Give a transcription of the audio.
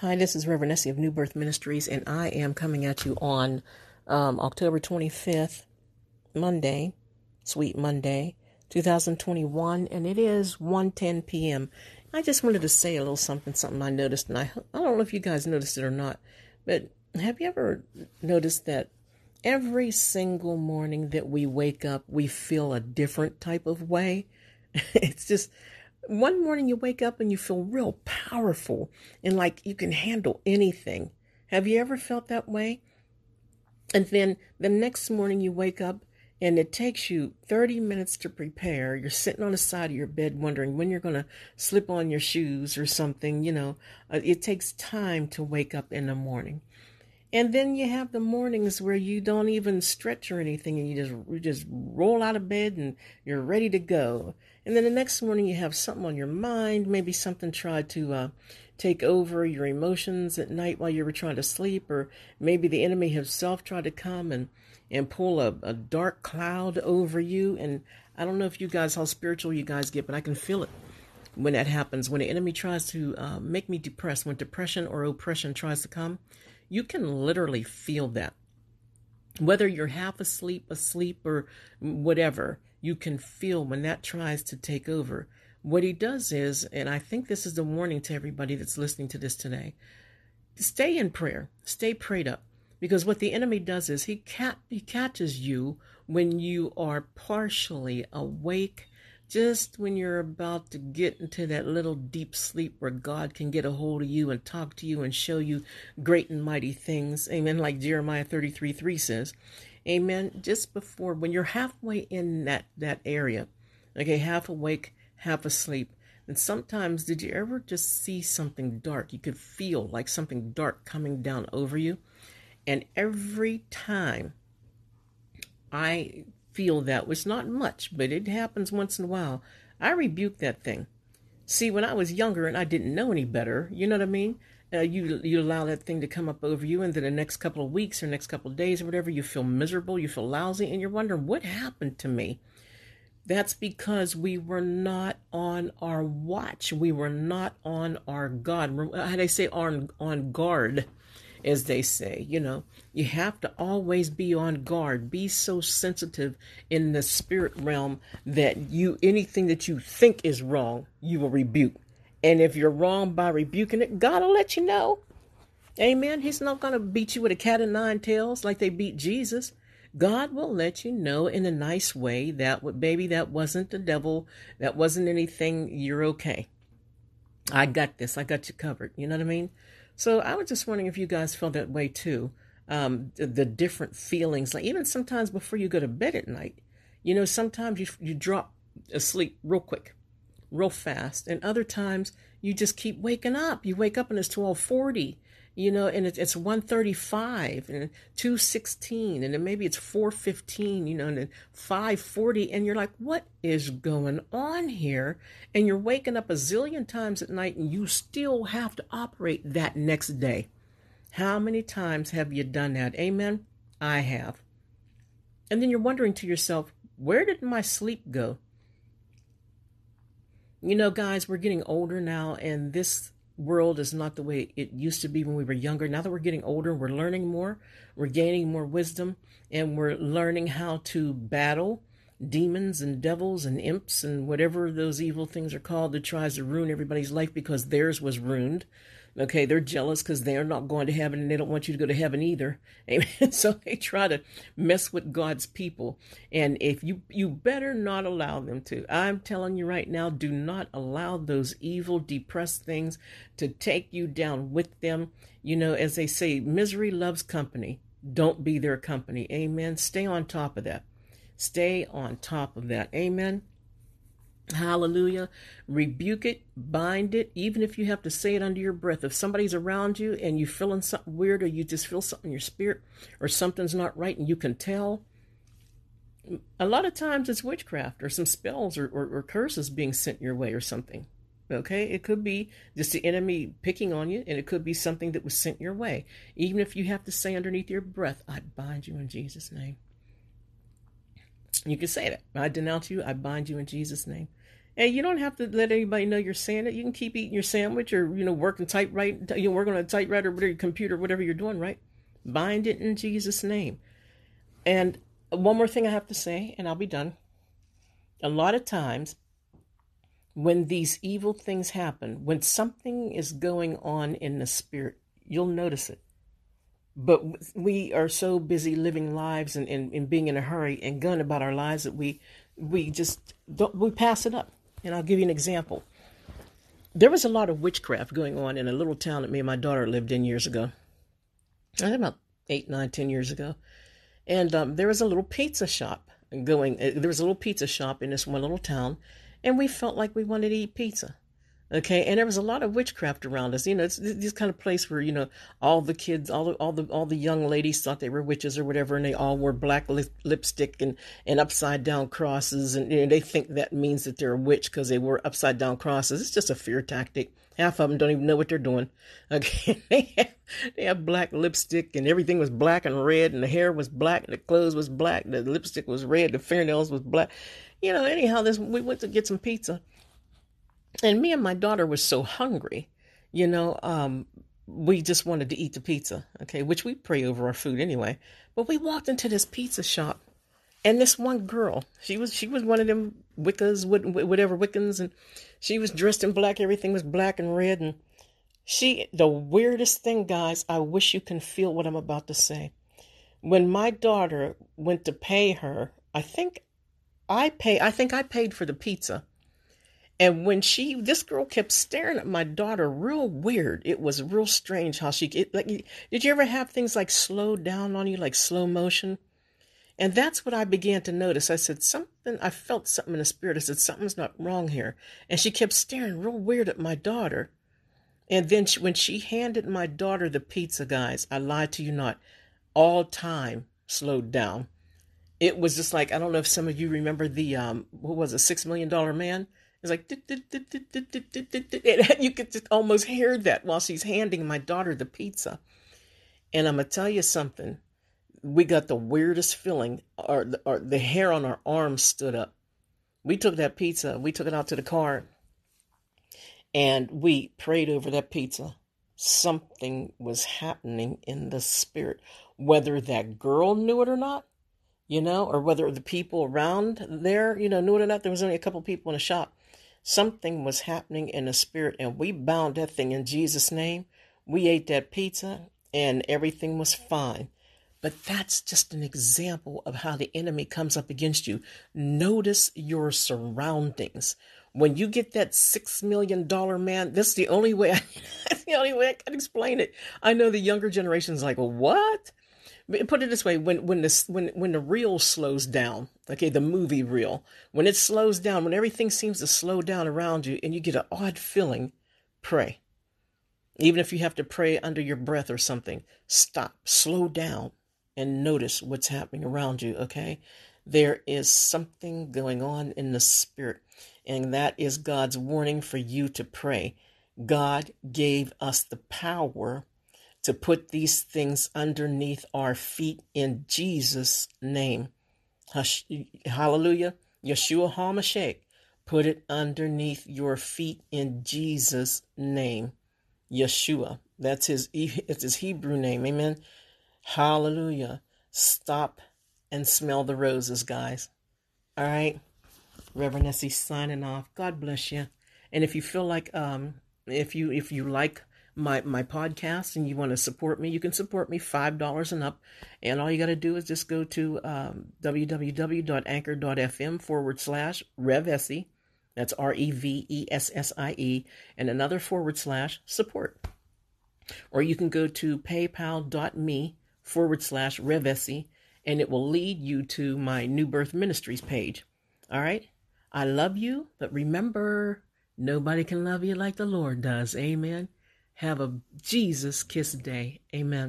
Hi, this is Reverend Essie of New Birth Ministries, and I am coming at you on um, October 25th, Monday, Sweet Monday, 2021, and it is 1:10 p.m. I just wanted to say a little something, something I noticed, and I I don't know if you guys noticed it or not, but have you ever noticed that every single morning that we wake up, we feel a different type of way? it's just one morning you wake up and you feel real powerful and like you can handle anything. Have you ever felt that way? And then the next morning you wake up and it takes you 30 minutes to prepare. You're sitting on the side of your bed wondering when you're going to slip on your shoes or something. You know, uh, it takes time to wake up in the morning. And then you have the mornings where you don't even stretch or anything and you just you just roll out of bed and you're ready to go. And then the next morning you have something on your mind, maybe something tried to uh, take over your emotions at night while you were trying to sleep, or maybe the enemy himself tried to come and, and pull a, a dark cloud over you. And I don't know if you guys, how spiritual you guys get, but I can feel it when that happens. When the enemy tries to uh, make me depressed, when depression or oppression tries to come, you can literally feel that. Whether you're half asleep, asleep, or whatever, you can feel when that tries to take over. What he does is, and I think this is a warning to everybody that's listening to this today stay in prayer, stay prayed up. Because what the enemy does is he, cat, he catches you when you are partially awake just when you're about to get into that little deep sleep where God can get a hold of you and talk to you and show you great and mighty things. Amen. Like Jeremiah 33 3 says. Amen. Just before, when you're halfway in that, that area, okay, half awake, half asleep. And sometimes, did you ever just see something dark? You could feel like something dark coming down over you. And every time I feel that, which not much, but it happens once in a while. I rebuke that thing. See, when I was younger and I didn't know any better, you know what I mean? Uh, you you allow that thing to come up over you, and then the next couple of weeks or next couple of days or whatever, you feel miserable, you feel lousy, and you're wondering what happened to me. That's because we were not on our watch. We were not on our guard. How do I say on on guard as they say. You know, you have to always be on guard. Be so sensitive in the spirit realm that you anything that you think is wrong, you will rebuke. And if you're wrong by rebuking it, God will let you know. Amen. He's not going to beat you with a cat of nine tails like they beat Jesus. God will let you know in a nice way that baby that wasn't the devil, that wasn't anything, you're okay. I got this. I got you covered. You know what I mean? So I was just wondering if you guys felt that way too. Um, the, the, different feelings, like even sometimes before you go to bed at night, you know, sometimes you you drop asleep real quick, real fast, and other times you just keep waking up. You wake up and it's twelve forty, you know, and it's 135 and 216 and then maybe it's 415, you know, and then 540 and you're like, what is going on here? And you're waking up a zillion times at night and you still have to operate that next day. How many times have you done that? Amen. I have. And then you're wondering to yourself, where did my sleep go? You know, guys, we're getting older now, and this world is not the way it used to be when we were younger. Now that we're getting older, we're learning more, we're gaining more wisdom, and we're learning how to battle demons and devils and imps and whatever those evil things are called that tries to ruin everybody's life because theirs was ruined. Okay, they're jealous because they're not going to heaven and they don't want you to go to heaven either. Amen. So they try to mess with God's people. And if you you better not allow them to. I'm telling you right now, do not allow those evil, depressed things to take you down with them. You know, as they say, misery loves company. Don't be their company. Amen. Stay on top of that. Stay on top of that. Amen. Hallelujah. Rebuke it, bind it, even if you have to say it under your breath. If somebody's around you and you're feeling something weird or you just feel something in your spirit or something's not right and you can tell, a lot of times it's witchcraft or some spells or, or, or curses being sent your way or something. Okay, it could be just the enemy picking on you, and it could be something that was sent your way. Even if you have to say underneath your breath, I bind you in Jesus' name. You can say that. I denounce you, I bind you in Jesus' name. And you don't have to let anybody know you're saying it. You can keep eating your sandwich or, you know, working typewriter, you know, working on a typewriter, whatever your computer, whatever you're doing, right? Bind it in Jesus' name. And one more thing I have to say, and I'll be done. A lot of times, when these evil things happen, when something is going on in the spirit, you'll notice it. But we are so busy living lives and, and, and being in a hurry and going about our lives that we we just don't, we pass it up. And I'll give you an example. There was a lot of witchcraft going on in a little town that me and my daughter lived in years ago. I think about eight, nine, ten years ago. And um, there was a little pizza shop going. Uh, there was a little pizza shop in this one little town, and we felt like we wanted to eat pizza. Okay, and there was a lot of witchcraft around us. You know, it's this kind of place where you know all the kids, all the all the all the young ladies thought they were witches or whatever, and they all wore black lip, lipstick and and upside down crosses, and you know, they think that means that they're a witch because they wore upside down crosses. It's just a fear tactic. Half of them don't even know what they're doing. Okay, they have, they have black lipstick, and everything was black and red, and the hair was black, and the clothes was black, the lipstick was red, the fingernails was black. You know, anyhow, this we went to get some pizza and me and my daughter were so hungry, you know, um, we just wanted to eat the pizza, okay, which we pray over our food anyway. But we walked into this pizza shop, and this one girl, she was she was one of them Wiccas, whatever Wiccans, and she was dressed in black. Everything was black and red, and she the weirdest thing, guys. I wish you can feel what I'm about to say. When my daughter went to pay her, I think I pay. I think I paid for the pizza and when she, this girl kept staring at my daughter real weird. It was real strange how she, it, like, did you ever have things like slow down on you, like slow motion? And that's what I began to notice. I said, something, I felt something in the spirit. I said, something's not wrong here. And she kept staring real weird at my daughter. And then she, when she handed my daughter the pizza, guys, I lied to you not, all time slowed down. It was just like, I don't know if some of you remember the, um, what was it, Six Million Dollar Man? It's like you could just almost hear that while she's handing my daughter the pizza. And I'm gonna tell you something. We got the weirdest feeling. Our, our the hair on our arms stood up. We took that pizza. We took it out to the car, and we prayed over that pizza. Something was happening in the spirit, whether that girl knew it or not, you know, or whether the people around there, you know, knew it or not. There was only a couple people in the shop Something was happening in the spirit, and we bound that thing in Jesus' name. We ate that pizza, and everything was fine. But that's just an example of how the enemy comes up against you. Notice your surroundings. When you get that six million dollar man, that's the only way. I, the only way I can explain it. I know the younger generation's like, what? Put it this way when when this when when the reel slows down okay the movie reel when it slows down when everything seems to slow down around you and you get an odd feeling pray. Even if you have to pray under your breath or something stop slow down and notice what's happening around you okay? There is something going on in the spirit and that is God's warning for you to pray. God gave us the power to put these things underneath our feet in Jesus' name. Hallelujah. Yeshua HaMashiach. Put it underneath your feet in Jesus' name. Yeshua. That's his, it's his Hebrew name. Amen. Hallelujah. Stop and smell the roses, guys. All right. Reverend Essie signing off. God bless you. And if you feel like, um, if you, if you like my my podcast and you want to support me, you can support me five dollars and up. And all you got to do is just go to um, www.anchor.fm forward slash revessie. That's R E V E S S I E, and another forward slash support. Or you can go to paypal.me forward slash revessie, and it will lead you to my New Birth Ministries page. All right? I love you, but remember, nobody can love you like the Lord does. Amen. Have a Jesus Kiss Day. Amen.